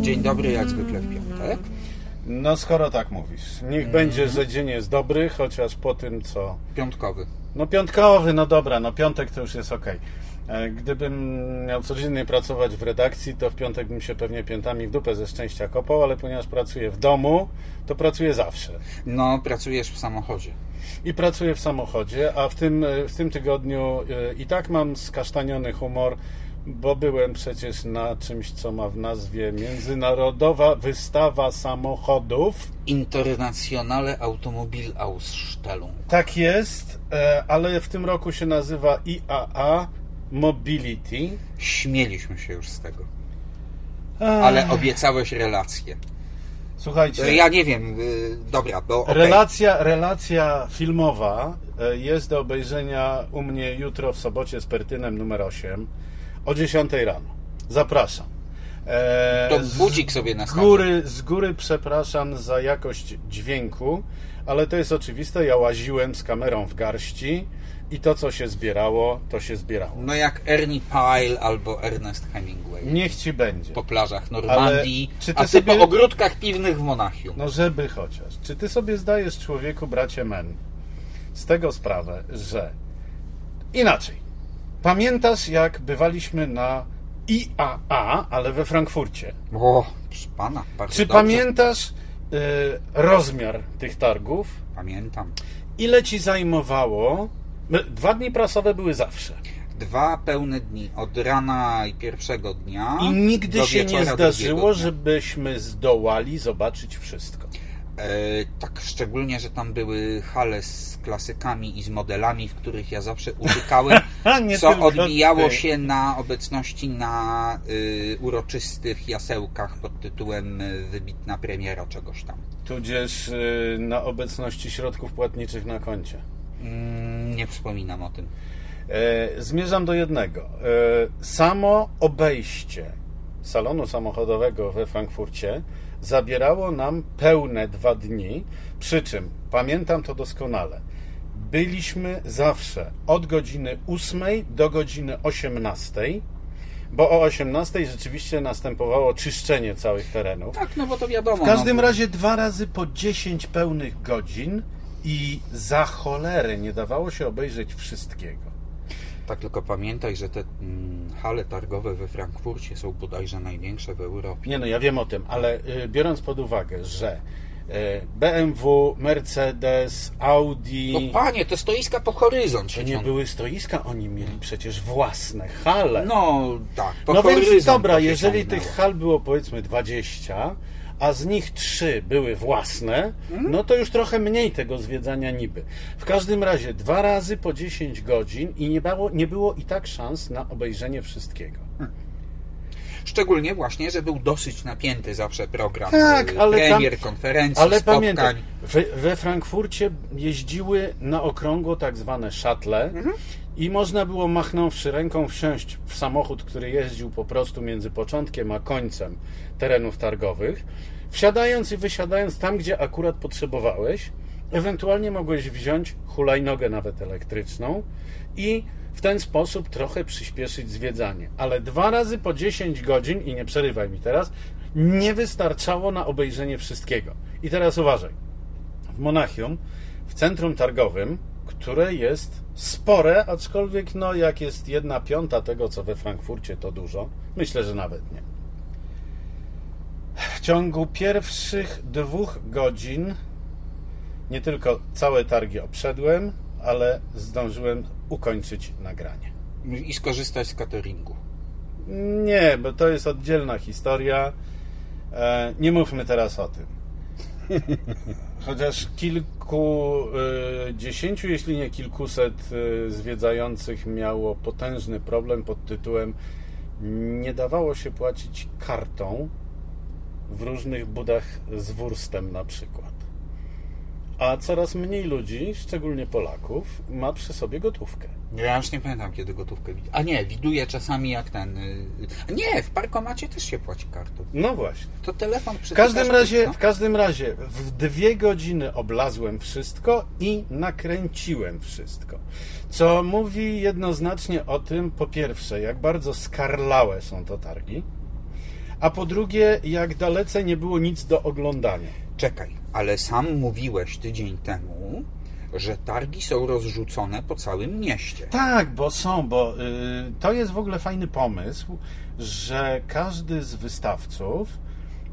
Dzień dobry, jak zwykle w piątek. No skoro tak mówisz, niech będzie, że dzień jest dobry, chociaż po tym co... Piątkowy. No piątkowy, no dobra, no piątek to już jest okej. E, Gdybym miał codziennie pracować w redakcji, to w piątek bym się pewnie piętami w dupę ze szczęścia kopał, ale ponieważ pracuję w domu, to pracuję zawsze. No, pracujesz w samochodzie. I pracuję w samochodzie, a w tym, e, w tym tygodniu e, i tak mam skasztaniony humor, bo byłem przecież na czymś, co ma w nazwie Międzynarodowa Wystawa Samochodów. Internationale Automobilausstellung. Tak jest, e, ale w tym roku się nazywa IAA Mobility. Śmieliśmy się już z tego. Ale obiecałeś relację. Słuchajcie, Ja nie wiem, y, dobra, bo okej. relacja, relacja filmowa e, jest do obejrzenia u mnie jutro w sobocie z Pertynem numer 8 o 10 rano. Zapraszam. E, To budzik sobie nastawię. góry, z góry przepraszam za jakość dźwięku, ale to jest oczywiste. Ja łaziłem z kamerą w garści i to, co się zbierało, to się zbierało. No jak Ernie Pyle albo Ernest Hemingway. Niech ci będzie. Po plażach Normandii, Ale czy ty a ty sobie- po ogródkach piwnych w Monachium. No żeby chociaż. Czy ty sobie zdajesz, człowieku, bracie men, z tego sprawę, że inaczej. Pamiętasz, jak bywaliśmy na IAA, ale we Frankfurcie? O, proszę pana, bardzo Czy dobrze. pamiętasz y, rozmiar tych targów? Pamiętam. Ile ci zajmowało? Dwa dni prasowe były zawsze. Dwa pełne dni, od rana i pierwszego dnia I nigdy do się nie zdarzyło, żebyśmy zdołali zobaczyć wszystko. E, tak, szczególnie, że tam były hale z klasykami i z modelami, w których ja zawsze utykałem, co odbijało ty. się na obecności na y, uroczystych jasełkach pod tytułem y, wybitna premiera czegoś tam. Tudzież y, na obecności środków płatniczych na koncie. Mm, nie wspominam o tym. E, Zmierzam do jednego. E, Samo obejście salonu samochodowego we Frankfurcie zabierało nam pełne dwa dni, przy czym pamiętam to doskonale. Byliśmy zawsze od godziny 8 do godziny 18, bo o 18 rzeczywiście następowało czyszczenie całych terenów. Tak, no bo to wiadomo. W każdym no, razie dwa razy po 10 pełnych godzin i za cholerę nie dawało się obejrzeć wszystkiego. Tak, tylko pamiętaj, że te mm, hale targowe we Frankfurcie są bodajże największe w Europie. Nie no, ja wiem o tym, ale y, biorąc pod uwagę, że y, BMW, Mercedes, Audi... No panie, te stoiska po horyzont to się nie ciągną. były stoiska, oni mieli przecież własne hale. No tak, po no więc horyzont dobra, to się jeżeli tych hal było powiedzmy 20, a z nich 3 były własne, Mhm. no to już trochę mniej tego zwiedzania niby. W każdym razie dwa razy po 10 godzin i nie było, nie było i tak szans na obejrzenie wszystkiego. Szczególnie właśnie, że był dosyć napięty zawsze program Tak, y, ale premier, tam- konferencji, Ale spotkań. pamiętaj, we, we Frankfurcie jeździły na okrągło tak zwane szatle i można było machnąwszy ręką wsiąść w samochód, który jeździł po prostu między początkiem a końcem terenów targowych, wsiadając i wysiadając tam, gdzie akurat potrzebowałeś. Ewentualnie mogłeś wziąć hulajnogę nawet elektryczną i ten sposób trochę przyspieszyć zwiedzanie. Ale dwa razy po 10 godzin, i nie przerywaj mi teraz, nie wystarczało na obejrzenie wszystkiego. I teraz uważaj. W Monachium, w centrum targowym, które jest spore, aczkolwiek no jak jest jedna piąta tego, co we Frankfurcie, to dużo. Myślę, że nawet nie. W ciągu pierwszych dwóch godzin nie tylko całe targi obszedłem, ale zdążyłem ukończyć nagranie. I skorzystać z cateringu. Nie, bo to jest oddzielna historia. E, Nie mówmy teraz o tym. Chociaż kilku, e, dziesięciu, jeśli nie kilkuset e, zwiedzających miało potężny problem pod tytułem nie dawało się płacić kartą w różnych budach z wurstem na przykład. A coraz mniej ludzi, szczególnie Polaków, ma przy sobie gotówkę. Ja już nie pamiętam, kiedy gotówkę widzę. A nie, widuję czasami jak ten... y, Nie, w parkomacie też się płaci kartą. No właśnie. To telefon W każdym razie, no? w każdym razie, w dwie godziny oblazłem wszystko i nakręciłem wszystko. Co mówi jednoznacznie o tym, po pierwsze, jak bardzo skarlałe są to targi, a po drugie, jak dalece nie było nic do oglądania. Czekaj, ale sam mówiłeś tydzień temu, że targi są rozrzucone po całym mieście. Tak, bo są, bo y, to jest w ogóle fajny pomysł, że każdy z wystawców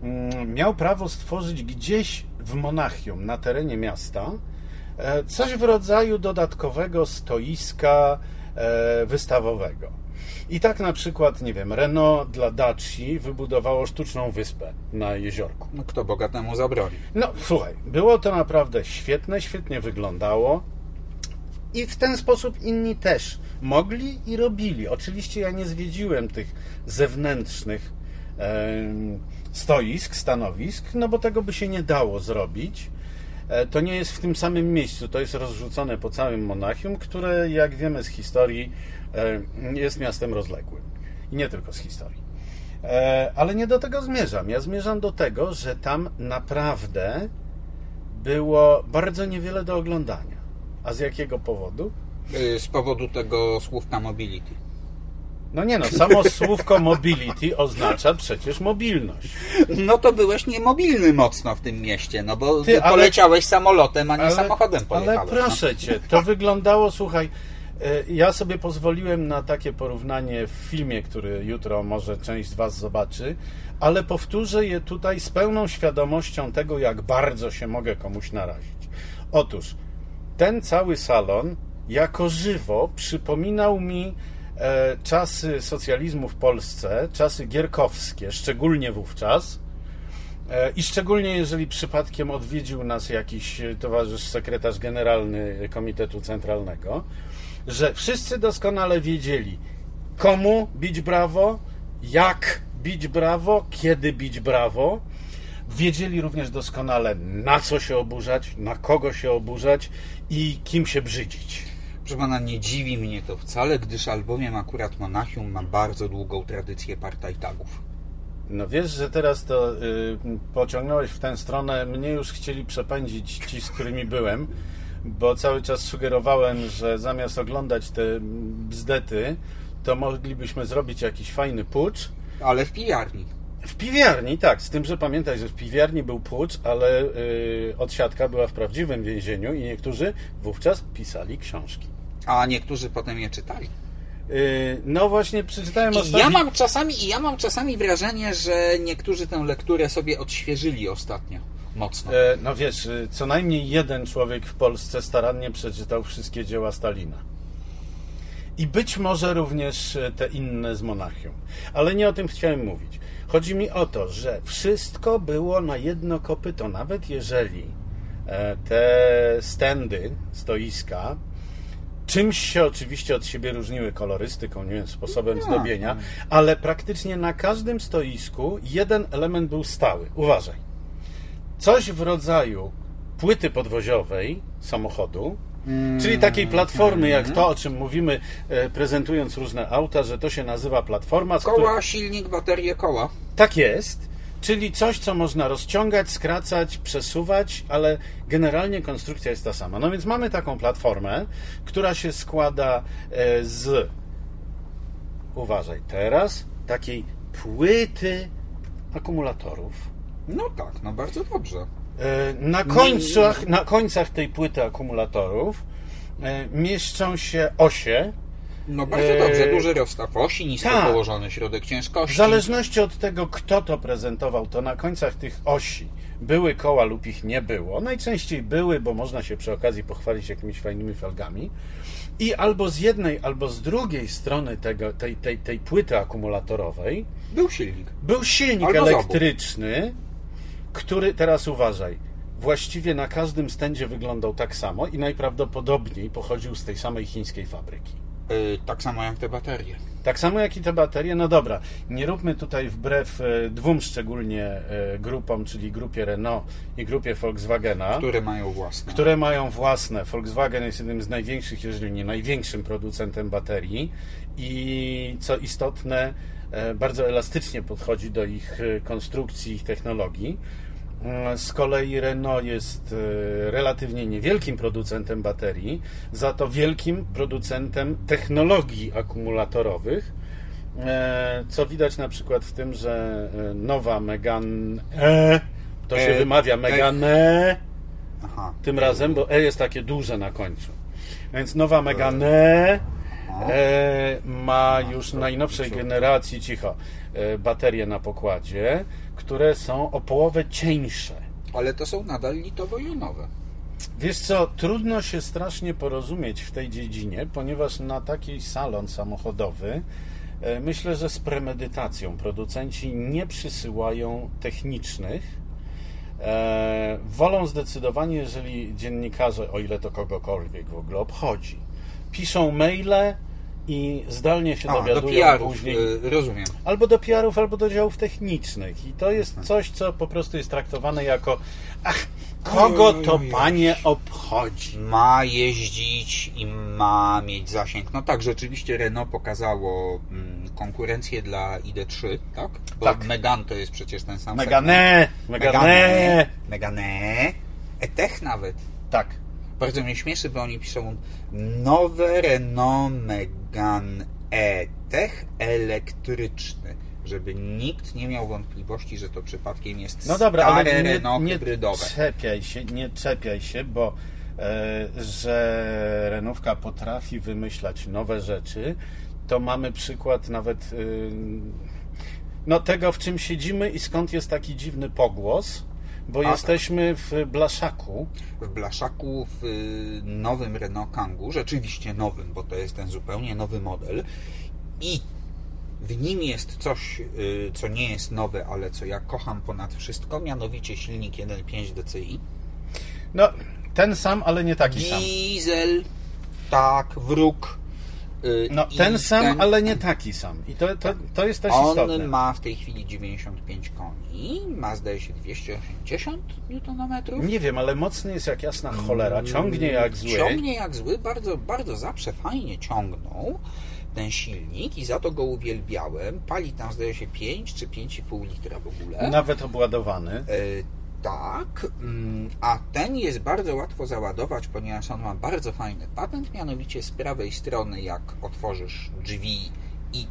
mm, miał prawo stworzyć gdzieś w Monachium, na terenie miasta, e, coś w rodzaju dodatkowego stoiska e, wystawowego. I tak na przykład, nie wiem, Renault dla Daci wybudowało sztuczną wyspę na jeziorku. No, kto bogatemu zabroni? No, słuchaj, było to naprawdę świetne, świetnie wyglądało. I w ten sposób inni też mogli i robili. Oczywiście ja nie zwiedziłem tych zewnętrznych stoisk, stanowisk, no bo tego by się nie dało zrobić. E, To nie jest w tym samym miejscu, to jest rozrzucone po całym Monachium, które, jak wiemy z historii, jest miastem rozległym. I nie tylko z historii. E, Ale nie do tego zmierzam. Ja zmierzam do tego, że tam naprawdę było bardzo niewiele do oglądania. A z jakiego powodu? Y, Z powodu tego słówka mobility. No nie no, samo słówko mobility oznacza przecież mobilność. No to byłeś niemobilny mocno w tym mieście, no bo Ty, ty, ale- poleciałeś samolotem, a nie samochodem ale pojechałeś. no. proszę cię, to wyglądało, słuchaj, e, ja sobie pozwoliłem na takie porównanie w filmie, który jutro może część z Was zobaczy, ale powtórzę je tutaj z pełną świadomością tego, jak bardzo się mogę komuś narazić. Otóż ten cały salon jako żywo przypominał mi e, czasy socjalizmu w Polsce, czasy gierkowskie, szczególnie wówczas. E, I szczególnie jeżeli przypadkiem odwiedził nas jakiś e, towarzysz, sekretarz generalny Komitetu Centralnego, że wszyscy doskonale wiedzieli, komu bić brawo, jak bić brawo, kiedy bić brawo. Wiedzieli również doskonale, na co się oburzać, na kogo się oburzać i kim się brzydzić. Proszę pana, nie dziwi mnie to wcale, gdyż albowiem akurat Monachium ma bardzo długą tradycję partajtagów. No wiesz, że teraz to y, pociągnąłeś w tę stronę. Mnie już chcieli przepędzić ci, z którymi byłem, bo cały czas sugerowałem, że zamiast oglądać te bzdety, to moglibyśmy zrobić jakiś fajny pucz. Ale w pijarni. W piwiarni, tak, z tym, że pamiętaj, że w piwiarni był pucz, ale y, odsiadka była w prawdziwym więzieniu i niektórzy wówczas pisali książki. A niektórzy potem je czytali. Y, no właśnie, przeczytałem I ostatnio... ja mam czasami, i ja mam czasami wrażenie, że niektórzy tę lekturę sobie odświeżyli ostatnio. Mocno. E, No wiesz, y, co najmniej jeden człowiek w Polsce starannie przeczytał wszystkie dzieła Stalina. I być może również e, te inne z Monachium. Ale nie o tym chciałem mówić. Chodzi mi o to, że wszystko było na jedno kopyto, nawet jeżeli e, te stędy, stoiska, czymś się oczywiście od siebie różniły kolorystyką, nie wiem, sposobem No. zdobienia, ale praktycznie na każdym stoisku jeden element był stały. Uważaj coś w rodzaju płyty podwoziowej samochodu, czyli takiej platformy, jak to, o czym mówimy, e, prezentując różne auta, że to się nazywa platforma. której- Koła, silnik, baterie, koła. Tak jest. Czyli coś, co można rozciągać, skracać, przesuwać, ale generalnie konstrukcja jest ta sama. No więc mamy taką platformę, która się składa e, z, uważaj teraz, takiej płyty akumulatorów, No tak, no bardzo dobrze. E, Na końcach, na końcach tej płyty akumulatorów e, mieszczą się osie. No bardzo dobrze, duży rozstaw osi, nisko tak. położony środek ciężkości. W zależności od tego, kto to prezentował, to na końcach tych osi były koła lub ich nie było. Najczęściej były, bo można się przy okazji pochwalić jakimiś fajnymi felgami. I albo z jednej, albo z drugiej strony tego, tej, tej, tej płyty akumulatorowej Był silnik. Był silnik Albo obu. Który, teraz uważaj, właściwie na każdym stędzie wyglądał tak samo i najprawdopodobniej pochodził z tej samej chińskiej fabryki. Y, tak samo jak te baterie. Tak samo jak i te baterie, no dobra, nie róbmy tutaj wbrew e, dwóm szczególnie e, grupom, czyli grupie Renault i grupie Volkswagena, Które mają własne. które mają własne. Volkswagen jest jednym z największych, jeżeli nie największym producentem baterii i co istotne, bardzo elastycznie podchodzi do ich e, konstrukcji, ich technologii. Mm, Z kolei Renault jest e, relatywnie niewielkim producentem baterii, za to wielkim producentem technologii akumulatorowych. E, Co widać na przykład w tym, że e, nowa Megane, to się E, wymawia tak. Megane, Aha. tym razem, bo E jest takie duże na końcu. Więc nowa Megane e, ma już najnowszej generacji, cicho, e, baterie na pokładzie, które są o połowę cieńsze. Ale to są nadal litowo-jonowe. Wiesz co, trudno się strasznie porozumieć w tej dziedzinie, ponieważ na taki salon samochodowy e, myślę, że z premedytacją producenci nie przysyłają technicznych. E, wolą zdecydowanie, jeżeli dziennikarze, o ile to kogokolwiek w ogóle obchodzi, piszą maile i zdalnie się A, do dowiadują PR-ów, później y, rozumiem. albo do PR-ów, albo do działów technicznych. I to jest coś, co po prostu jest traktowane jako ach, kogo to panie obchodzi? Ma jeździć i ma mieć zasięg. No tak, rzeczywiście Renault pokazało mm, konkurencję dla ID3, tak? Bo Tak. Megane to jest przecież ten sam segment. Megane, Megane. Megane. E-Tech nawet. Tak. Bardzo mnie śmieszy, bo oni piszą nowe Renault Megane E-Tech elektryczny. Żeby nikt nie miał wątpliwości, że to przypadkiem jest No dobra, stare ale nie, Renault nie hybrydowe. czepiaj się, nie czepiaj się, bo e, że Renówka potrafi wymyślać nowe rzeczy, to mamy przykład nawet y, no, tego, w czym siedzimy i skąd jest taki dziwny pogłos, bo A, jesteśmy w Blaszaku. w Blaszaku w y, nowym Renault Kangoo, rzeczywiście nowym, bo to jest ten zupełnie nowy model i w nim jest coś, y, co nie jest nowe, ale co ja kocham ponad wszystko, mianowicie silnik 1.5 DCI. No, ten sam, ale nie taki sam. Diesel, tak, wróg. Y, No, ten sam, ten- ale nie taki sam. I to, to, to jest też On istotne. ma w tej chwili 95 koni, ma zdaje się 280 Nm. Nie wiem, ale mocny jest jak jasna cholera. Ciągnie jak zły. Ciągnie jak zły, bardzo, bardzo zawsze fajnie ciągnął ten silnik i za to go uwielbiałem. Pali tam zdaje się 5 czy 5,5 litra w ogóle. Nawet obładowany. Tak, mm, a ten jest bardzo łatwo załadować, ponieważ on ma bardzo fajny patent, mianowicie z prawej strony jak otworzysz drzwi i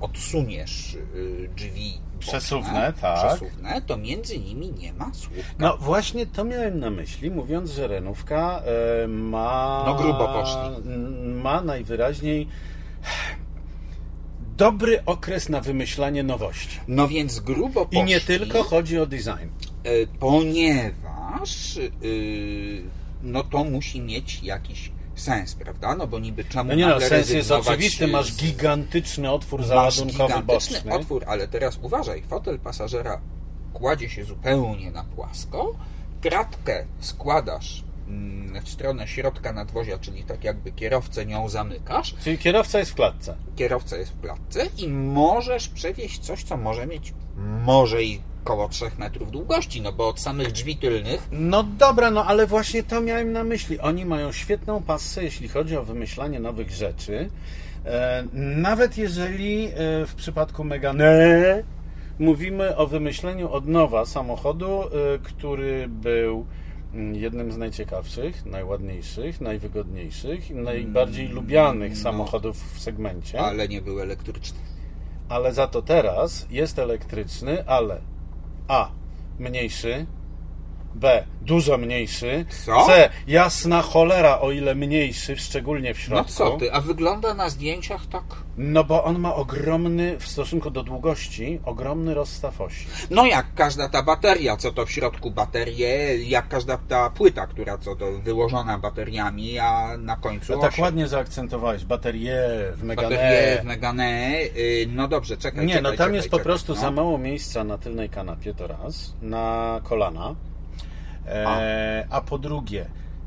odsuniesz y, drzwi boczne, Przesuwne, tak. przesuwne, to między nimi nie ma słupka. No właśnie to miałem na myśli, mówiąc, że Renówka e, ma. No grubo poszli. Ma najwyraźniej dobry okres na wymyślanie nowości. No więc grubo I poszli, nie tylko chodzi o design. E, ponieważ y, no to musi mieć jakiś sens, prawda? No bo niby czemu No nie no, sens jest oczywisty, masz gigantyczny otwór załadunkowy gigantyczny boczny. otwór, ale teraz uważaj, fotel pasażera kładzie się zupełnie na płasko, kratkę składasz mm, w stronę środka nadwozia, czyli tak jakby kierowcę nią zamykasz, Czyli kierowca jest w klatce. kierowca jest w klatce i możesz przewieźć coś, co może mieć może i koło 3 metrów długości, no bo od samych drzwi tylnych No dobra, no ale właśnie to miałem na myśli. Oni mają świetną passę, jeśli chodzi o wymyślanie nowych rzeczy. E, nawet jeżeli e, w przypadku Megane mówimy o wymyśleniu od nowa samochodu, e, który był mm, jednym z najciekawszych, najładniejszych, najwygodniejszych, najbardziej lubianych no. samochodów w segmencie. ale nie był elektryczny. ale za to teraz jest elektryczny, ale A. Mniejszy, B. Dużo mniejszy, Co? C. Jasna cholera, o ile mniejszy, szczególnie w No środku. co ty, a wygląda na zdjęciach tak... No bo on ma ogromny, w stosunku do długości, ogromny rozstaw osi. No jak każda ta bateria, co to w środku baterie, jak każda ta płyta, która co to wyłożona bateriami, a na końcu No tak ładnie zaakcentowałeś, baterie w Megane. Baterie w Megane. y, No dobrze, czekaj, Nie, czekaj, no tam czekaj, jest po czekaj, prostu no. za mało miejsca na tylnej kanapie, to raz, na kolana. E, a po drugie,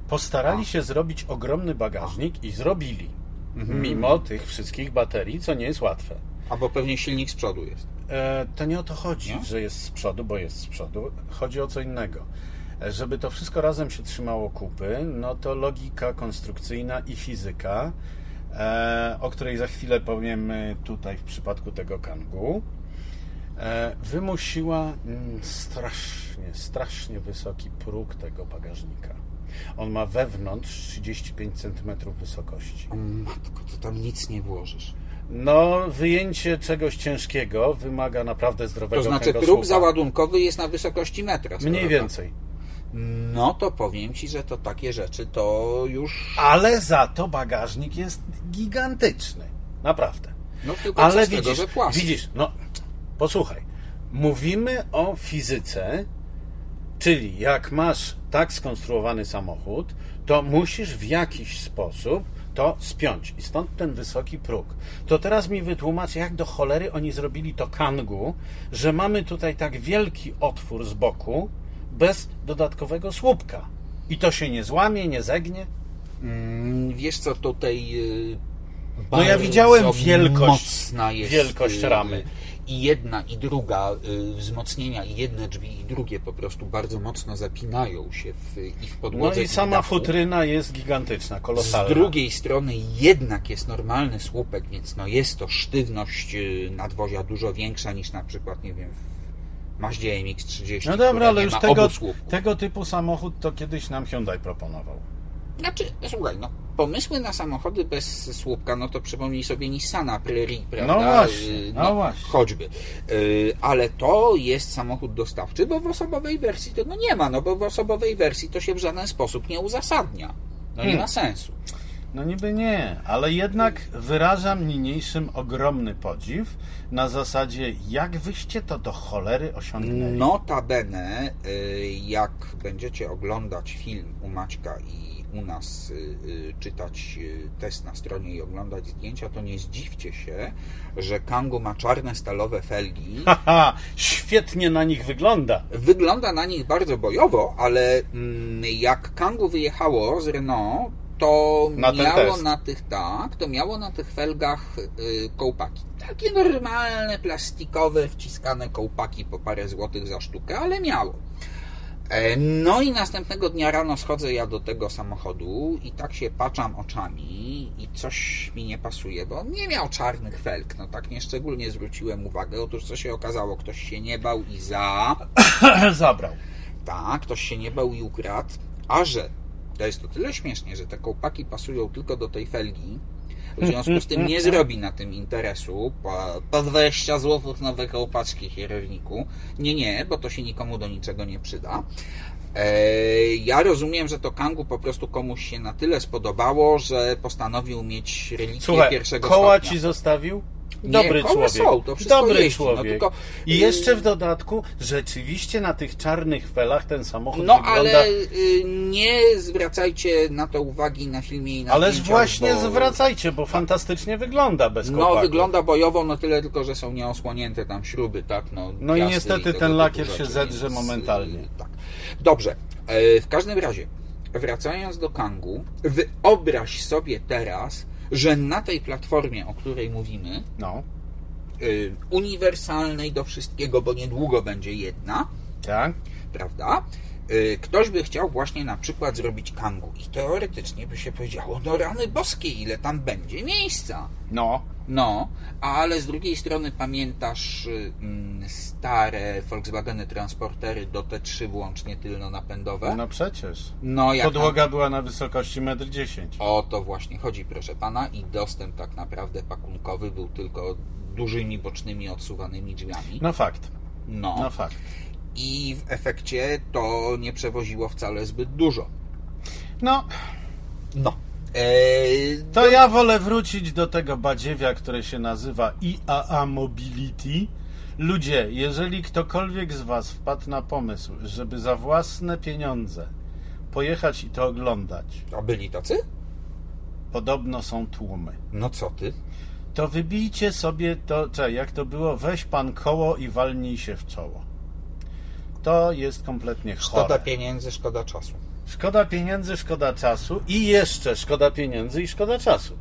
postarali się zrobić ogromny bagażnik i zrobili. mimo tych wszystkich baterii, co nie jest łatwe. Albo pewnie silnik z przodu jest. E, to nie o to chodzi, Nie? że jest z przodu, bo jest z przodu. Chodzi o co innego. E, Żeby to wszystko razem się trzymało kupy, no to logika konstrukcyjna i fizyka, e, o której za chwilę powiemy tutaj w przypadku tego kangu, e, wymusiła mm, strasznie, strasznie wysoki próg tego bagażnika. On ma wewnątrz 35 cm wysokości. O matko, to tam nic nie włożysz. No, wyjęcie czegoś ciężkiego wymaga naprawdę zdrowego To znaczy próg załadunkowy jest na wysokości metra. Mniej tak. więcej. No to powiem Ci, że to takie rzeczy to już... Ale za to bagażnik jest gigantyczny. Naprawdę. No tylko Ale widzisz, tego, widzisz, no posłuchaj. Mówimy o fizyce, czyli jak masz tak skonstruowany samochód, to musisz w jakiś sposób to spiąć. I stąd ten wysoki próg. To teraz mi wytłumacz, jak do cholery oni zrobili to kangu, że mamy tutaj tak wielki otwór z boku bez dodatkowego słupka. I to się nie złamie, nie zegnie. Mm, Wiesz co, tutaj... No ja widziałem wielkość- wielkość y, ramy. I jedna, i druga y, wzmocnienia, i jedne drzwi, i drugie po prostu bardzo mocno zapinają się w, i w No podłodze. i w sama dachu. futryna jest gigantyczna, kolosalna. Z drugiej strony jednak jest normalny słupek, więc no jest to sztywność y, nadwozia dużo większa niż na przykład, nie wiem, w Maździe MX-30, No dobra, ale już tego, tego typu samochód to kiedyś nam Hyundai proponował. Znaczy, słuchaj, no, pomysły na samochody bez słupka, no to przypomnij sobie Nissana Prairie, prawda? No właśnie, Y, no właśnie. Choćby. Y, Ale to jest samochód dostawczy, bo w osobowej wersji tego nie ma, no bo w osobowej wersji to się w żaden sposób nie uzasadnia. No nie Hmm. ma sensu. No niby nie, ale jednak wyrażam niniejszym ogromny podziw na zasadzie, jak wyście to do cholery osiągnęli. Notabene, y, jak będziecie oglądać film u Maćka i u nas y, y, czytać y, test na stronie i oglądać zdjęcia, to nie zdziwcie się, że Kangu ma czarne stalowe felgi. Haha, świetnie na nich wygląda. Wygląda na nich bardzo bojowo, ale mm, jak Kangu wyjechało z Renault, to Na miało na tych tak, to miało na tych felgach y, kołpaki. Takie normalne, plastikowe, wciskane kołpaki po parę złotych za sztukę, ale miało. E, No i następnego dnia rano schodzę ja do tego samochodu i tak się patrzam oczami i coś mi nie pasuje, bo on nie miał czarnych felg. No tak nieszczególnie zwróciłem uwagę. Otóż co się okazało, ktoś się nie bał i za... Zabrał. Tak, ktoś się nie bał i ukradł, a że to jest to tyle śmiesznie, że te kołpaki pasują tylko do tej felgi, w związku z tym nie zrobi na tym interesu po, po 20 zł nowe kołpaczki kierowniku. Nie, nie, bo to się nikomu do niczego nie przyda. E, ja rozumiem, że to Kangu po prostu komuś się na tyle spodobało, że postanowił mieć relikwię Słuchaj, pierwszego koła stopnia. ci zostawił? Nie, Dobry koła człowiek. są, to Dobry jeździ, no człowiek. tylko, I y, jeszcze w dodatku, rzeczywiście na tych czarnych felach ten samochód No wygląda... ale y, nie zwracajcie na to uwagi na filmie i na Ależ zdjęciach, właśnie bo- zwracajcie, bo fantastycznie wygląda bez No kołpaków. wygląda bojowo, no tyle tylko, że są nieosłonięte tam śruby, tak? No, No i niestety tego ten lakier się zedrze więc, momentalnie. y, Tak. Dobrze. W każdym razie, wracając do Kangu, wyobraź sobie teraz, że na tej platformie, o której mówimy, No, y, uniwersalnej do wszystkiego, bo niedługo będzie jedna, tak? prawda? Y, Ktoś by chciał właśnie na przykład zrobić kangu i teoretycznie by się powiedziało, no rany boskie, ile tam będzie miejsca. No, No, ale z drugiej strony pamiętasz y, mm, stare Volkswageny Transportery do T3 włącznie tylno-napędowe? no przecież. No, jak Podłoga była na wysokości 1,10 m. O to właśnie chodzi, proszę pana, i dostęp tak naprawdę pakunkowy był tylko dużymi bocznymi odsuwanymi drzwiami. No fakt, No. no fakt. I w efekcie to nie przewoziło wcale zbyt dużo. No, No. Eee, to ja wolę wrócić do tego badziewia, które się nazywa IAA Mobility. Ludzie, jeżeli ktokolwiek z Was wpadł na pomysł, żeby za własne pieniądze pojechać i to oglądać, a byli tacy? podobno są tłumy. No co ty? To wybijcie sobie to, czekaj, jak to było, weź pan koło i walnij się w czoło. To jest kompletnie chore. Szkoda pieniędzy, szkoda czasu. Szkoda pieniędzy, szkoda czasu i jeszcze szkoda pieniędzy i szkoda czasu.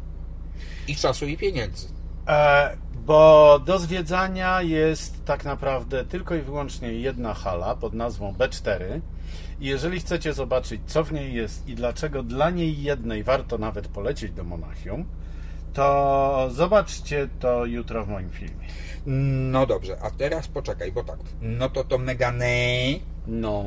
I czasu i pieniędzy. E, bo do zwiedzania jest tak naprawdę tylko i wyłącznie jedna hala pod nazwą B4. I jeżeli chcecie zobaczyć, co w niej jest i dlaczego dla niej jednej warto nawet polecieć do Monachium, to zobaczcie to jutro w moim filmie. No dobrze, a teraz poczekaj, bo tak. No to to Megane, No,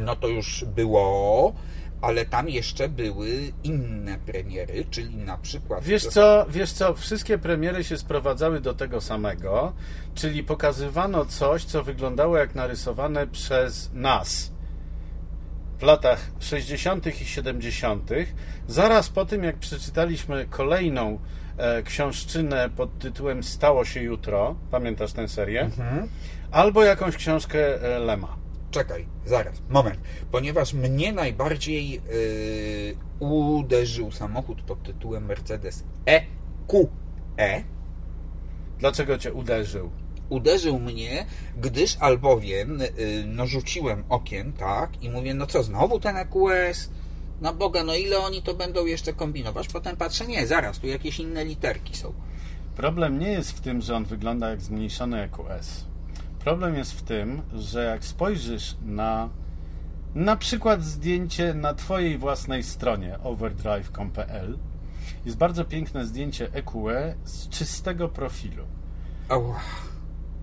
no to już było, ale tam jeszcze były inne premiery, czyli na przykład. Wiesz co, wiesz co, wszystkie premiery się sprowadzały do tego samego, czyli pokazywano coś, co wyglądało jak narysowane przez nas w latach 60. i 70., zaraz po tym jak przeczytaliśmy kolejną e, książczynę pod tytułem Stało się jutro, pamiętasz tę serię? Mhm. Albo jakąś książkę e, Lema. Czekaj, zaraz, moment. Ponieważ mnie najbardziej yy, uderzył samochód pod tytułem Mercedes EQE. Dlaczego cię uderzył? Uderzył mnie, gdyż albowiem yy, no rzuciłem okiem, tak, i mówię, no co, znowu ten EQS? Na Boga, no ile oni to będą jeszcze kombinować? Potem patrzę, nie, zaraz, tu jakieś inne literki są. Problem nie jest w tym, że on wygląda jak zmniejszony EQS. Problem jest w tym, że jak spojrzysz na na przykład zdjęcie na Twojej własnej stronie overdrive.com.pl jest bardzo piękne zdjęcie EQE z czystego profilu. Ała.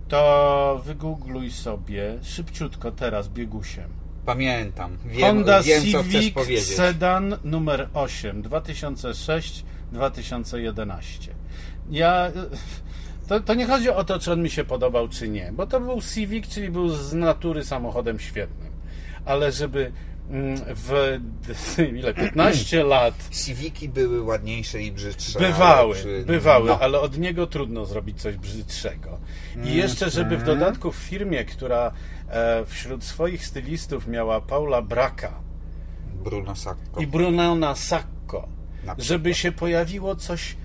To wygoogluj sobie szybciutko teraz biegusiem. Pamiętam, wiem, Honda wiem co chcesz Civic powiedzieć. Sedan numer 8 2006-2011. Ja to, to nie chodzi o to, czy on mi się podobał, czy nie, bo to był Civic, czyli był z natury samochodem świetnym. Ale żeby w ile 15 lat Civiki były ładniejsze i brzydsze. Bywały, przy- bywały, no. ale od niego trudno zrobić coś brzydszego. I jeszcze, żeby w dodatku w firmie, która e, wśród swoich stylistów miała Paula Braka Bruno Sacco. i Brunona Sacco, żeby się pojawiło coś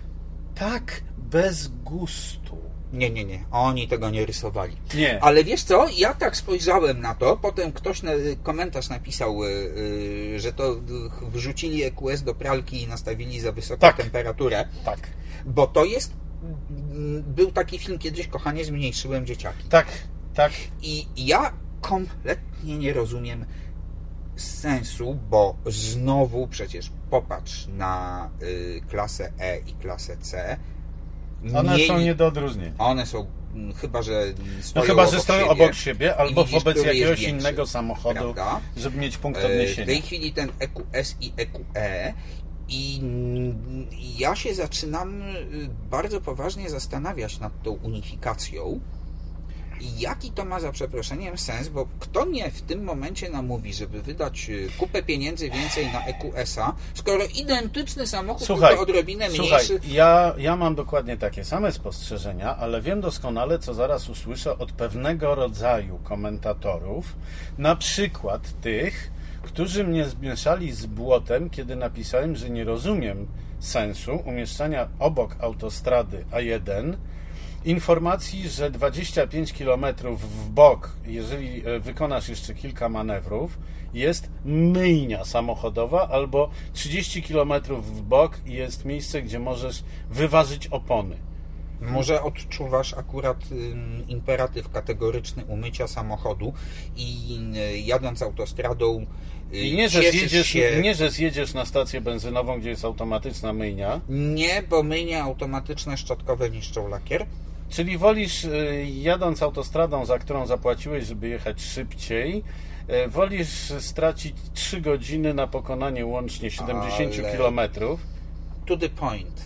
tak bez gustu. Nie, nie, nie. Oni tego nie rysowali. Nie. Ale wiesz co? Ja tak spojrzałem na to, potem ktoś na, komentarz napisał, y, y, że to wrzucili EQS do pralki i nastawili za wysoką Tak. temperaturę, Tak, bo to jest... mm, Był taki film kiedyś, kochanie, zmniejszyłem dzieciaki. tak, tak. I ja kompletnie nie rozumiem sensu, bo znowu przecież popatrz na y, klasę E i klasę C. One Mieli- są nie do odróżnienia. One są, mm, chyba że No stoją chyba, obok że stoją siebie obok siebie, albo widzisz, wobec jakiegoś większy, innego samochodu, prawda? żeby mieć punkt E, W odniesienia. tej chwili ten EQS i EQE i mm, ja się zaczynam y, bardzo poważnie zastanawiać nad tą unifikacją. Jaki to ma za przeproszeniem sens, bo kto mnie w tym momencie namówi, żeby wydać y, kupę pieniędzy więcej na EQS-a, skoro identyczny samochód, Słuchaj, tylko odrobinę Słuchaj, mniejszy, ja, ja mam dokładnie takie same spostrzeżenia, ale wiem doskonale, co zaraz usłyszę od pewnego rodzaju komentatorów, na przykład tych, którzy mnie zmieszali z błotem, kiedy napisałem, że nie rozumiem sensu umieszczania obok autostrady A1 informacji, że 25 km w bok, jeżeli e, wykonasz jeszcze kilka manewrów, jest myjnia samochodowa, albo 30 km w bok jest miejsce, gdzie możesz wyważyć opony. Może odczuwasz akurat imperatyw kategoryczny umycia samochodu i y, jadąc autostradą y, I nie, że zjedziesz, się... nie, że zjedziesz na stację benzynową, gdzie jest automatyczna myjnia, Nie, bo myjnie automatyczne szczotkowe niszczą lakier. Czyli wolisz, y, jadąc autostradą, za którą zapłaciłeś, żeby jechać szybciej, y, wolisz stracić 3 godziny na pokonanie łącznie 70 Ale- km. To the point.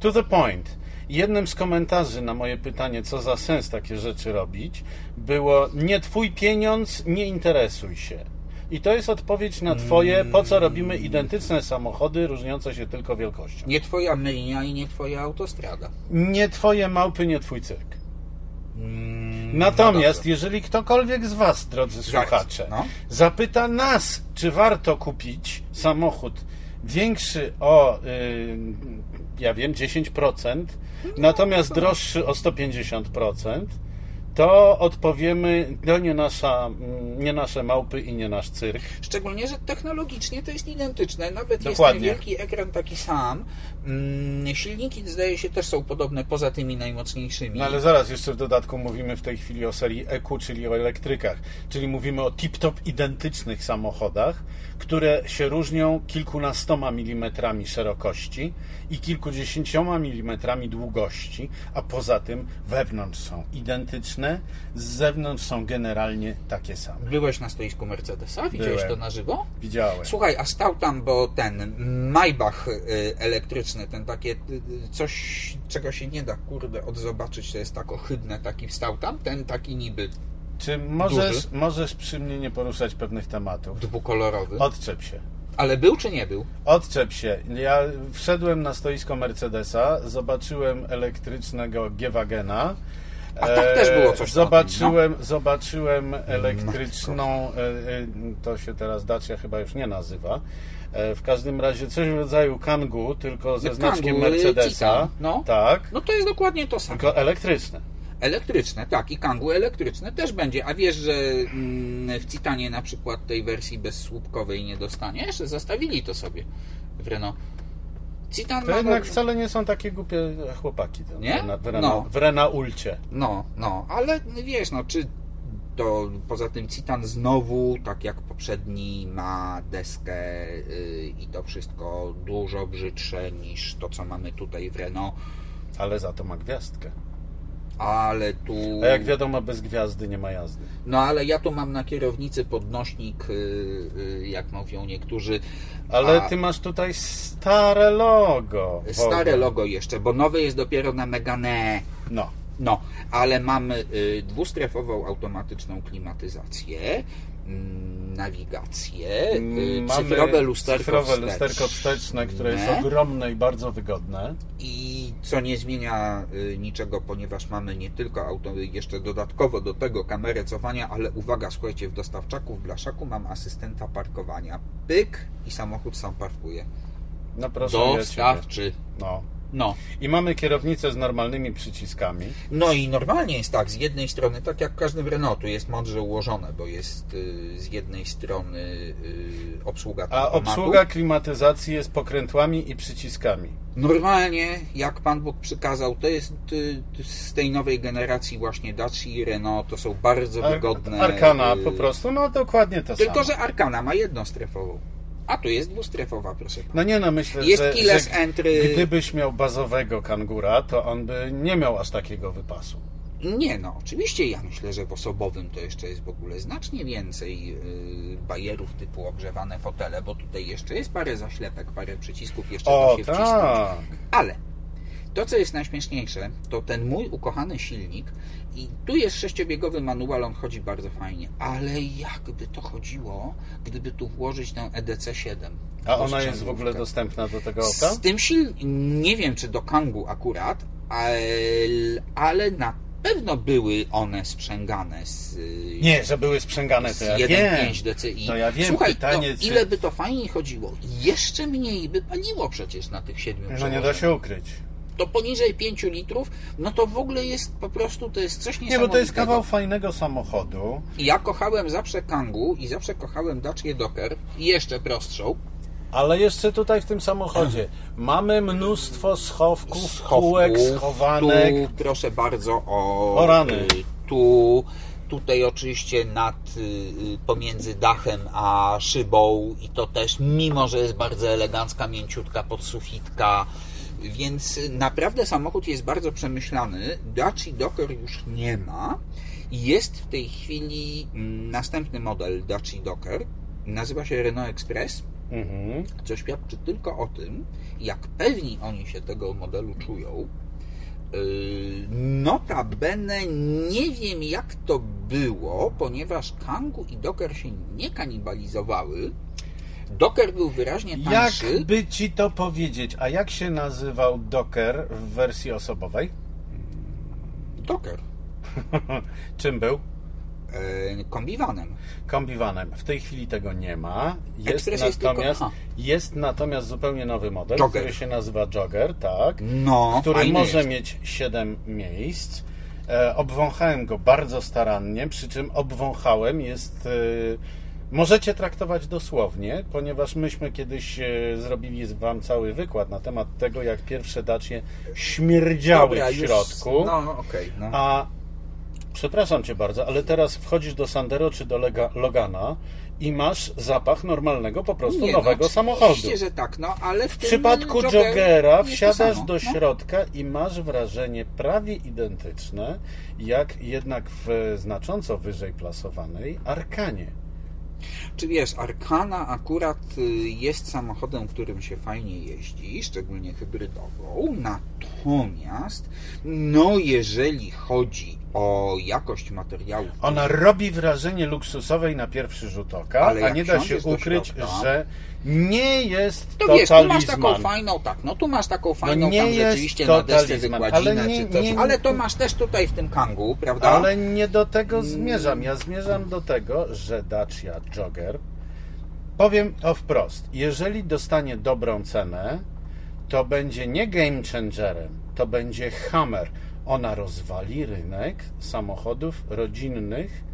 To the point. Jednym z komentarzy na moje pytanie, co za sens takie rzeczy robić, było nie twój pieniądz, nie interesuj się. I to jest odpowiedź na twoje, po co robimy identyczne samochody, różniące się tylko wielkością. Nie twoja myjnia i nie twoja autostrada. Nie twoje małpy, nie twój cyrk. Mm, Natomiast no jeżeli ktokolwiek z Was, drodzy słuchacze, no. zapyta nas, czy warto kupić samochód większy o, y, ja wiem, 10%, natomiast droższy o 150%, to odpowiemy, to nie, nasza, mm, nie nasze małpy i nie nasz cyrk. Szczególnie, że technologicznie to jest identyczne. Nawet Dokładnie. jest wielki ekran taki sam. Mm, Silniki, zdaje się, też są podobne poza tymi najmocniejszymi. No ale zaraz jeszcze w dodatku mówimy w tej chwili o serii EQ, czyli o elektrykach. Czyli mówimy o tip-top identycznych samochodach, które się różnią kilkunastoma milimetrami szerokości i kilkudziesięcioma milimetrami długości, a poza tym wewnątrz są identyczne, z zewnątrz są generalnie takie same. Byłeś na stoisku Mercedesa? Widziałeś Byłem. to na żywo? Widziałem. Słuchaj, a stał tam, bo ten Maybach y, elektryczny, ten takie y, coś, czego się nie da, kurde, odzobaczyć, to jest tak ohydne, taki stał tam, ten taki niby Czy możesz, Duży. możesz przy mnie nie poruszać pewnych tematów? dwukolorowy. Odczep się. Ale był czy nie był? Odczep się. Ja wszedłem na stoisko Mercedesa, zobaczyłem elektrycznego G-Wagena. A tak też było coś no. Zobaczyłem, zobaczyłem elektryczną, e, e, to się teraz Dacia chyba już nie nazywa. E, W każdym razie coś w rodzaju Kangoo, tylko ze znaczkiem Mercedesa. No. Tak, No to jest dokładnie to samo. tylko elektryczne. Elektryczne, tak, i Kangoo elektryczne też będzie. A wiesz, że mm, w Citanie na przykład tej wersji bezsłupkowej nie dostaniesz? Zostawili to sobie w Renault. Citan To ma- jednak wcale nie są takie głupie chłopaki. to Nie? W, Rena- No. W Renaulcie. No, no, ale wiesz, no, czy to poza tym Citan znowu, tak jak poprzedni, ma deskę y, i to wszystko dużo brzydsze niż to, co mamy tutaj w Renault, Ale za to ma gwiazdkę. Ale tu... A jak wiadomo, bez gwiazdy nie ma jazdy. No, ale ja tu mam na kierownicy podnośnik, y, y, jak mówią niektórzy, Ale A- ty masz tutaj stare logo. stare logo jeszcze, bo nowe jest dopiero na Megane. No. No, ale mamy y, dwustrefową automatyczną klimatyzację, nawigację, y, Mamy cyfrowe lusterko cyfrowe wsteczne. lusterko wsteczne, które jest ogromne i bardzo wygodne. I co nie zmienia y, niczego, ponieważ mamy nie tylko auto, jeszcze dodatkowo do tego kamerę cofania, ale uwaga, słuchajcie, w dostawczaku, w blaszaku mam asystenta parkowania. Pyk i samochód sam parkuje. No proszę ja. Dostawczy. No. No. I mamy kierownicę z normalnymi przyciskami. No i normalnie jest tak, z jednej strony, tak jak w każdym Renaultu, jest mądrze ułożone, bo jest y, z jednej strony y, obsługa A obsługa klimatyzacji jest pokrętłami i przyciskami. Normalnie, jak Pan Bóg przykazał, to jest y, z tej nowej generacji właśnie Dacia i Renault, to są bardzo Ar- wygodne. Arkana y, po prostu, no dokładnie to Tylko, samo. że Arkana ma jednostrefową, a tu jest dwustrefowa, proszę Pana. No nie no, myślę, Jest że, keyless że entry. gdybyś miał bazowego kangura, to on by nie miał aż takiego wypasu. Nie no, oczywiście ja myślę, że w osobowym to jeszcze jest w ogóle znacznie więcej yy, bajerów typu ogrzewane fotele, bo tutaj jeszcze jest parę zaślepek, parę przycisków, jeszcze O, da się wcisnąć. tak. Ale to, co jest najśmieszniejsze, to ten mój ukochany silnik i tu jest sześciobiegowy manual, on chodzi bardzo fajnie, ale jakby to chodziło, gdyby tu włożyć tę EDC-7. A ona jest w ogóle dostępna do tego auta? Z tym sil... nie wiem czy do Kangu akurat, ale, ale na pewno były one sprzęgane z, Nie, że były sprzęgane, to z ja wiem. 1.5 DCI. To ja wiem, Słuchaj, pytanie, no, ile by to fajnie chodziło? Jeszcze mniej by paliło przecież na tych siedmiu No nie da się ukryć. To poniżej 5 litrów, no to w ogóle jest po prostu, to jest coś Nie, niesamowitego. bo to jest kawał fajnego samochodu. Ja kochałem zawsze Kangu i zawsze kochałem Dacia Docker i jeszcze prostszą. Ale jeszcze tutaj w tym samochodzie mamy mnóstwo schowków, schowków. kółek, schowanek. Tu, proszę bardzo, o, O rany. y, Tu, tutaj oczywiście nad, y, y, pomiędzy dachem a szybą i to też, mimo że jest bardzo elegancka, mięciutka podsufitka, więc naprawdę samochód jest bardzo przemyślany. Dacia Docker już nie ma. Jest w tej chwili mm, następny model Dacia Docker. Nazywa się Renault Express Mhm. co świadczy tylko o tym, jak pewni oni się tego modelu czują. Yy, Notabene nie wiem jak to było, ponieważ Kangu i Docker się nie kanibalizowały. Docker był wyraźnie tańszy. Jakby ci to powiedzieć, a jak się nazywał Docker w wersji osobowej? Docker. Czym był? Kombiwanem. Kombiwanem. W tej chwili tego nie ma. Jest Express jest tylko- natomiast, jest natomiast zupełnie nowy model, Jogger. który się nazywa Jogger, tak. No, który może jest. mieć 7 miejsc E, obwąchałem go bardzo starannie, przy czym obwąchałem jest. E, możecie traktować dosłownie, ponieważ myśmy kiedyś e, zrobili Wam cały wykład na temat tego, jak pierwsze dacie śmierdziały Dobra, w już- środku. No, okej. no. A przepraszam cię bardzo, ale teraz wchodzisz do Sandero czy do Lega, Logana i masz zapach normalnego po prostu Nie, nowego no, samochodu. Oczywiście, że tak, no, ale w, W przypadku Jogger Jogera wsiadasz do no. środka i masz wrażenie prawie identyczne, jak jednak w znacząco wyżej plasowanej Arkanie. Czy wiesz, Arkana akurat y, jest samochodem, którym się fajnie jeździ, szczególnie hybrydową, natomiast no jeżeli chodzi o jakość materiałów, Ona robi wrażenie luksusowej na pierwszy rzut oka, Ale a nie da się ukryć, środka, że nie jest to to wiesz, tu masz taką talizman. fajną, tak, no tu masz taką fajną nie tam jest rzeczywiście to na desce talizman, wykładzinę ale nie- czy coś, nie- ale to masz też tutaj w tym kangu, prawda? Ale nie do tego zmierzam. Ja zmierzam do tego, że Dacia Jogger, powiem to wprost, jeżeli dostanie dobrą cenę, to będzie nie game changerem, to będzie hammer. Ona rozwali rynek samochodów rodzinnych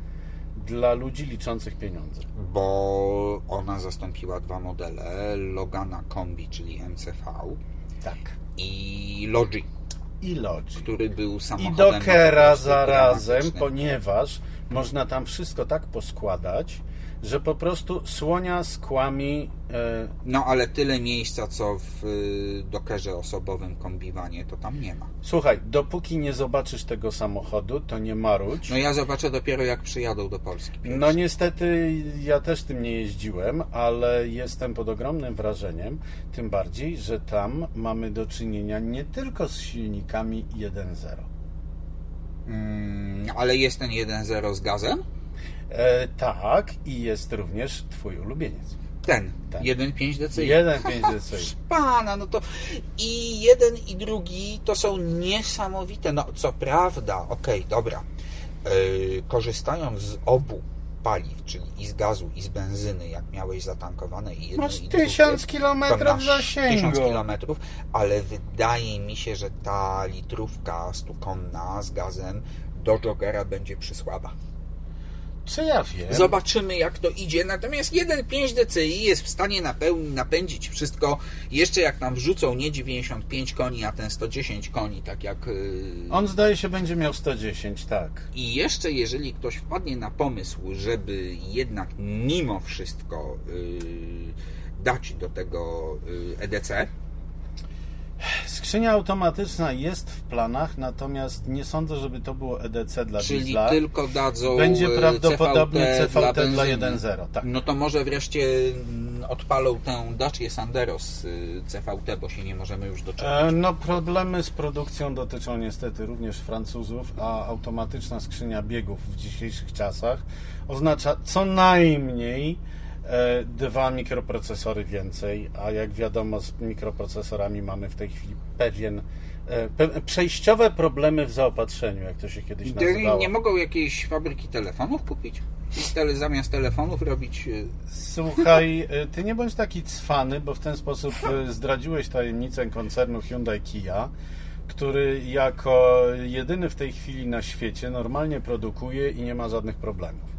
dla ludzi liczących pieniądze. Bo ona zastąpiła dwa modele, Logana Kombi, czyli MCV Tak. i Logi, I Logi. który był I samochodem Dockera po prostu zarazem, ponieważ można tam wszystko tak poskładać, że po prostu słonia z kłami e, No ale tyle miejsca, co w y, Dockerze osobowym kombiwanie, to tam nie ma. Słuchaj, dopóki nie zobaczysz tego samochodu, to nie marudź. No ja zobaczę dopiero jak przyjadą do Polski. No niestety ja też tym nie jeździłem, ale jestem pod ogromnym wrażeniem, tym bardziej, że tam mamy do czynienia nie tylko z silnikami 1.0. Mm, ale jest ten 1.0 z gazem? E, tak, i jest również twój ulubieniec. Ten, Tak. 1.5 DCI. 1.5 DCI. Pana, no to i jeden i drugi to są niesamowite. No co prawda, okej, dobra. Yy, korzystając z obu paliw, czyli i z gazu, i z benzyny, jak miałeś zatankowane i jedno Masz i drugie, tysiąc kilometrów zasięgu. tysiąc kilometrów, ale wydaje mi się, że ta litrówka stukonna z gazem do Jogera będzie przysłaba. Ja wiem? Zobaczymy, jak to idzie. Natomiast 1.5 DCI jest w stanie napeł- napędzić wszystko. Jeszcze jak tam wrzucą nie 95 koni, a ten 110 koni, tak jak. yy, On zdaje się będzie miał 110, tak. I jeszcze jeżeli ktoś wpadnie na pomysł, żeby jednak mimo wszystko yy, dać do tego yy, EDC, Skrzynia automatyczna jest w planach, natomiast nie sądzę, żeby to było EDC dla czyli diesla. tylko dadzą. Będzie yy, prawdopodobnie CVT dla benzyny, 1.0, tak. No to może wreszcie mm, odpalą tę Dacia Sandero z yy, CVT, bo się nie możemy już doczekać. E, No problemy z produkcją dotyczą niestety również Francuzów, a automatyczna skrzynia biegów w dzisiejszych czasach oznacza co najmniej e, dwa mikroprocesory więcej, a jak wiadomo z mikroprocesorami mamy w tej chwili pewien e, pe, przejściowe problemy w zaopatrzeniu, jak to się kiedyś nazywało. nie mogą jakiejś fabryki telefonów kupić? I tele, zamiast telefonów robić. y, Słuchaj, ty nie bądź taki cwany, bo w ten sposób zdradziłeś tajemnicę koncernu Hyundai Kia, który jako jedyny w tej chwili na świecie normalnie produkuje i nie ma żadnych problemów.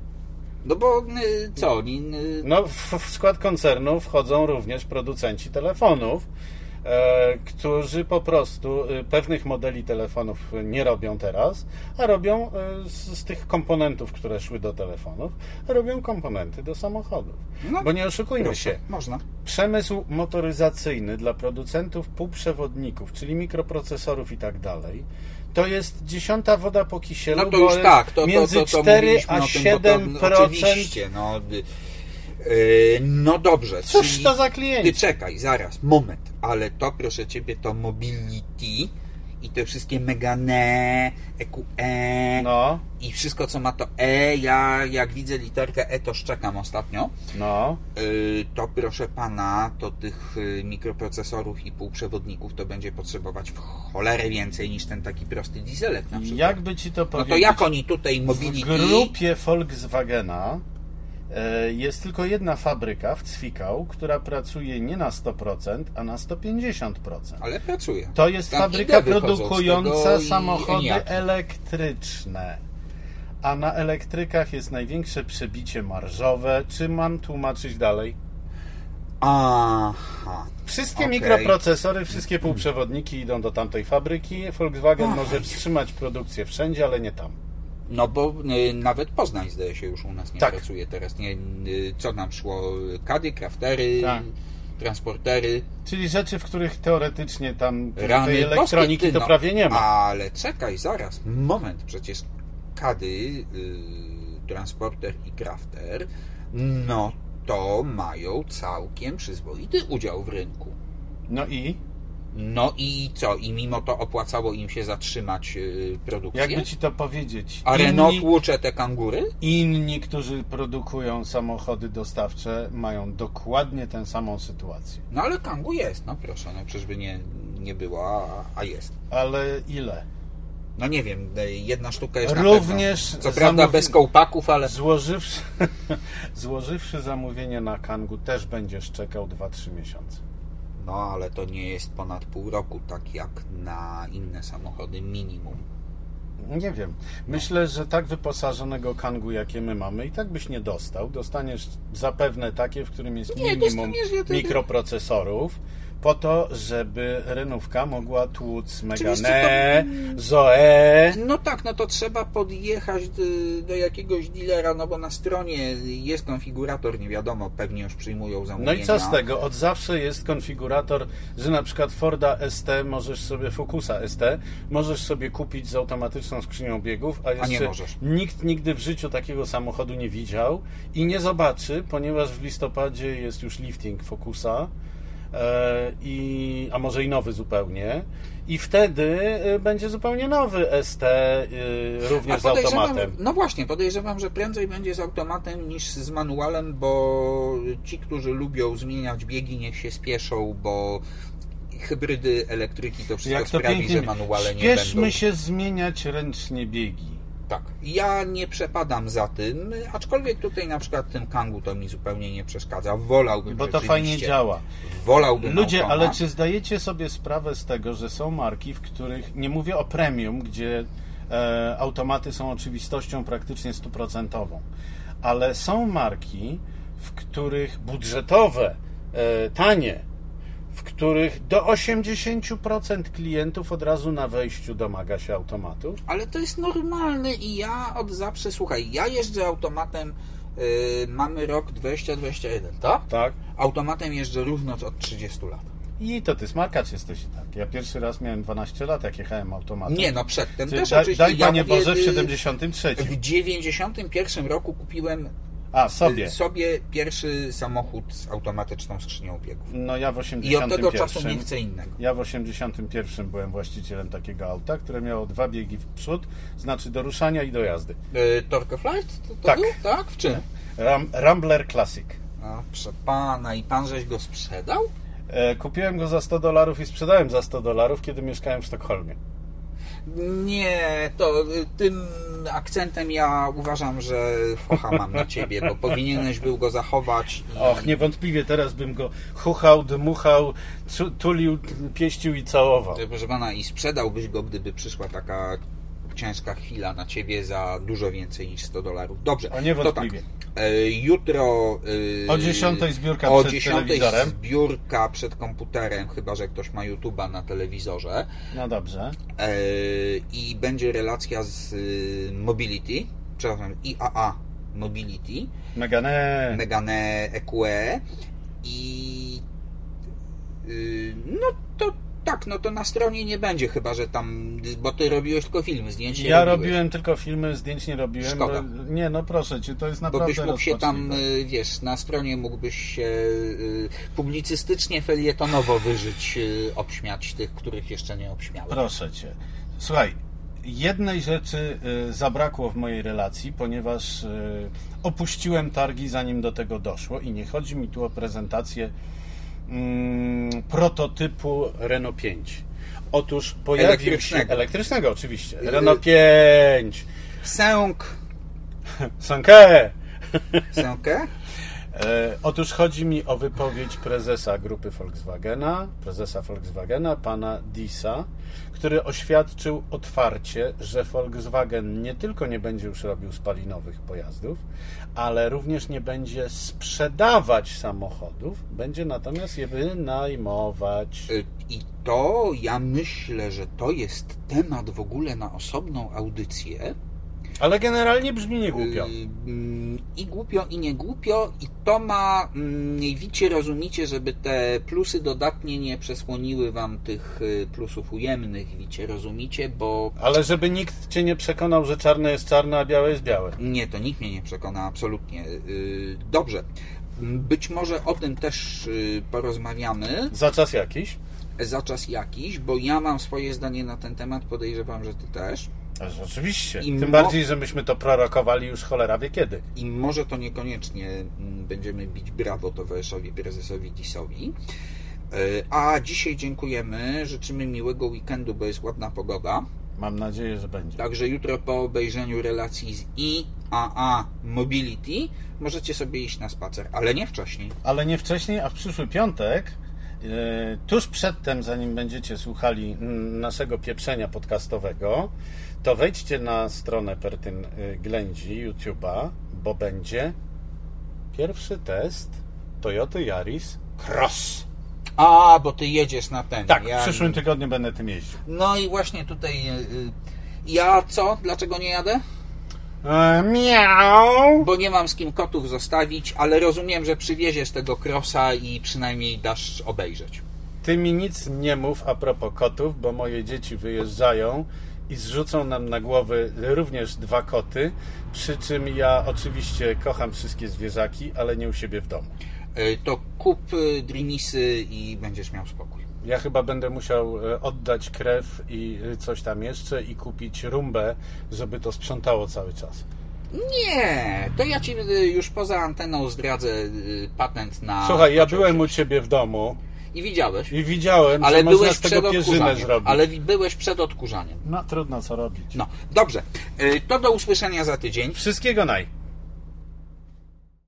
No bo y, co? ni- y, No, w, skład koncernu wchodzą również producenci telefonów, e, którzy po prostu e, pewnych modeli telefonów nie robią teraz, a robią z, z tych komponentów, które szły do telefonów, robią komponenty do samochodów. No, Bo nie oszukujmy się, Można. przemysł motoryzacyjny dla producentów półprzewodników, czyli mikroprocesorów i tak dalej, to jest dziesiąta woda po kisielu, No to już tak, to, to, między to, to 4 mówiliśmy a o tym, 7 bo to, no, Oczywiście, no. dobrze. Cóż to za Ty klienci? czekaj, zaraz, moment. Ale to proszę ciebie, to mobility i te wszystkie Megane, EQE No, i wszystko co ma to E, ja jak widzę literkę E to szczekam ostatnio. no. Y, to proszę pana, to tych y, mikroprocesorów i półprzewodników to będzie potrzebować w cholerę więcej niż ten taki prosty dieselek na przykład. Jakby ci to no powiedzieć? to jak oni tutaj W mobility... grupie Volkswagena Jest tylko jedna fabryka w Cwikał, która pracuje nie na 100%, a na 150%. Ale pracuje. To jest Tam fabryka produkująca i samochody ENIAC. elektryczne. A na elektrykach jest największe przebicie marżowe. Czy mam tłumaczyć dalej? Aha. Wszystkie Okej. mikroprocesory, wszystkie półprzewodniki idą do tamtej fabryki. Volkswagen może wstrzymać produkcję wszędzie, ale nie tam. No bo y, nawet Poznań zdaje się już u nas nie Tak. pracuje teraz. Nie, y, co nam szło? Kady, craftery, Tak. transportery. Czyli rzeczy, w których teoretycznie tam Rany tej boskie, elektroniki to no. prawie nie ma. Ale czekaj, zaraz, moment, przecież Kady, y, Transporter i Crafter, no to mają całkiem przyzwoity udział w rynku. No i No i co? I mimo to opłacało im się zatrzymać y, produkcję? jakby ci to powiedzieć, A Renault tłucze te kangury? inni, którzy produkują samochody dostawcze, mają dokładnie tę samą sytuację. No ale kangu jest, no proszę, no przecież by nie, nie było, a, a jest. Ale ile? No nie wiem, y, jedna sztuka jest na Również pewno. Co prawda bez kołpaków, ale... Złożywszy, złożywszy zamówienie na Kangu, też będziesz czekał 2-3 miesiące. No, ale to nie jest ponad pół roku, tak jak na inne samochody minimum. Nie wiem. Myślę, że tak wyposażonego Kangu, jakie my mamy, i tak byś nie dostał. Dostaniesz zapewne takie, w którym jest Nie, minimum dostaniesz mikroprocesorów, po to, żeby Renówka mogła tłuc Megane, Zoe. No tak, no to trzeba podjechać do, do jakiegoś dealera, no bo na stronie jest konfigurator, nie wiadomo, pewnie już przyjmują No zamówienia. i co z tego? Od zawsze jest konfigurator, że na przykład Forda ST możesz sobie, Focusa ST, możesz sobie kupić z automatyczną skrzynią biegów, a jeszcze nie możesz. nikt nigdy w życiu takiego samochodu nie widział i nie zobaczy, ponieważ w listopadzie jest już lifting Focusa, i, a może i nowy zupełnie. I wtedy e, będzie zupełnie nowy ST, e, również z automatem. No właśnie, podejrzewam, że prędzej będzie z automatem niż z manualem, bo ci, którzy lubią zmieniać biegi, niech się spieszą, bo hybrydy, elektryki to wszystko Jak to sprawi, pięknie. że manuale nie Śpieszmy będą. się zmieniać ręcznie biegi. Tak. Ja nie przepadam za tym, aczkolwiek tutaj na przykład tym Kangu to mi zupełnie nie przeszkadza. Wolałbym Bo to fajnie działa. Wolałbym Ludzie, ale czy zdajecie sobie sprawę z tego, że są marki, w których, nie mówię o premium, gdzie e, automaty są oczywistością praktycznie stuprocentową, ale są marki, w których budżetowe, e, tanie, w których do 80% klientów od razu na wejściu domaga się automatów. Ale to jest normalne i ja od zawsze, słuchaj, ja jeżdżę automatem, yy, mamy rok 2021, tak? Tak. Automatem jeżdżę równo od 30 lat. I to ty smarkacz jesteś i tak. Ja pierwszy raz miałem 12 lat, jak jechałem automatem. Nie, no przedtem Ty, też daj, oczywiście. daj ja Panie mówię, Boże, w yy, 73. W 91 roku kupiłem A, sobie. yy, sobie pierwszy samochód z automatyczną skrzynią biegów. No ja w I 81. od tego czasu nie chcę innego. Ja w 81 byłem właścicielem takiego auta, które miało dwa biegi w przód, znaczy do ruszania i do jazdy. Yy, Torque Flight? To, to Tak. Był? Tak? W czym? Ram, Rambler Classic. A, proszę pana, i pan żeś go sprzedał? E, kupiłem go za 100 dolarów i sprzedałem za 100 dolarów, kiedy mieszkałem w Sztokholmie. Nie, to y, tym akcentem ja uważam, że focha mam na ciebie, bo powinieneś był go zachować. I... Och, niewątpliwie teraz bym go chuchał, dmuchał, tulił, pieścił i całował. Proszę pana, i sprzedałbyś go, gdyby przyszła taka ciężka chwila na ciebie za dużo więcej niż 100 dolarów. Dobrze, O, niewątpliwie. to tak. E, Jutro e, O 10 zbiórka o przed 10 telewizorem. zbiórka przed komputerem, chyba że ktoś ma YouTube'a na telewizorze. No dobrze. E, I będzie relacja z y, Mobility, przepraszam, IAA Mobility. Megane. Megane EQE i yy, no to tak, no to na stronie nie będzie chyba, że tam, bo ty robiłeś tylko filmy, zdjęć nie Ja robiłeś. robiłem tylko filmy, zdjęć nie robiłem. Szkoda. bo- Nie, no proszę cię, to jest Bo naprawdę byś mógł się tam, y, wiesz, na stronie mógłbyś się y, publicystycznie, felietonowo wyżyć, y, obśmiać tych, których jeszcze nie obśmiałem. Proszę cię. Słuchaj, jednej rzeczy zabrakło w mojej relacji, ponieważ opuściłem targi zanim do tego doszło i nie chodzi mi tu o prezentację mm, prototypu Renault 5. Otóż pojawił się Elektrycznego. elektrycznego oczywiście. Y- Renault 5 Sęk, Sanke Sękę? E, otóż chodzi mi o wypowiedź prezesa grupy Volkswagena, prezesa Volkswagena, pana Disa, który oświadczył otwarcie, że Volkswagen nie tylko nie będzie już robił spalinowych pojazdów, ale również nie będzie sprzedawać samochodów, będzie natomiast je wynajmować. Y, I to ja myślę, że to jest temat w ogóle na osobną audycję. Ale generalnie brzmi nie głupio. Y, mm, I głupio, i nie głupio, i to ma mm, mniej wicie rozumicie, żeby te plusy dodatnie nie przesłoniły wam tych y, plusów ujemnych, wicie rozumicie, bo Ale żeby nikt cię nie przekonał, że czarne jest czarne, a białe jest białe. nie, to nikt mnie nie przekona absolutnie. Y, Dobrze, być może o tym też porozmawiamy Za czas jakiś. za czas jakiś, bo ja mam swoje zdanie na ten temat, podejrzewam, że ty też. Oczywiście. I Tym mo- bardziej, że myśmy to prorokowali już cholera wie kiedy. I może to niekoniecznie mm, będziemy bić brawo towarzyszowi prezesowi Disowi. E, A dzisiaj dziękujemy, życzymy miłego weekendu, bo jest ładna pogoda. Mam nadzieję, że będzie. Także jutro po obejrzeniu relacji z IAA Mobility możecie sobie iść na spacer, ale nie wcześniej. Ale nie wcześniej, a w przyszły piątek, tuż przedtem, zanim będziecie słuchali naszego pieprzenia podcastowego, to wejdźcie na stronę Pertyn y, Ględzi YouTube'a, bo będzie pierwszy test Toyota Yaris Cross. A, bo ty jedziesz na ten. Tak, ja... w przyszłym tygodniu będę tym jeździł. No i właśnie tutaj. y, y, Ja co? Dlaczego nie jadę? E, miau! Bo nie mam z kim kotów zostawić, ale rozumiem, że przywieziesz tego krosa i przynajmniej dasz obejrzeć. Ty mi nic nie mów a propos kotów, bo moje dzieci wyjeżdżają i zrzucą nam na głowy również dwa koty, przy czym ja oczywiście kocham wszystkie zwierzaki, ale nie u siebie w domu. Y, To kup y, Dreamisy i będziesz miał spokój. Ja chyba będę musiał e, oddać krew i e, coś tam jeszcze i kupić rumbę, żeby to sprzątało cały czas. Nie, to ja ci y, już poza anteną zdradzę patent na. Słuchaj, ja byłem u ciebie w domu I widziałeś. i widziałem, Ale że można byłeś z przed tego pierzynę odkurzaniem. zrobić. Ale byłeś przed odkurzaniem. No trudno co robić. No, dobrze. To do usłyszenia za tydzień. Wszystkiego naj.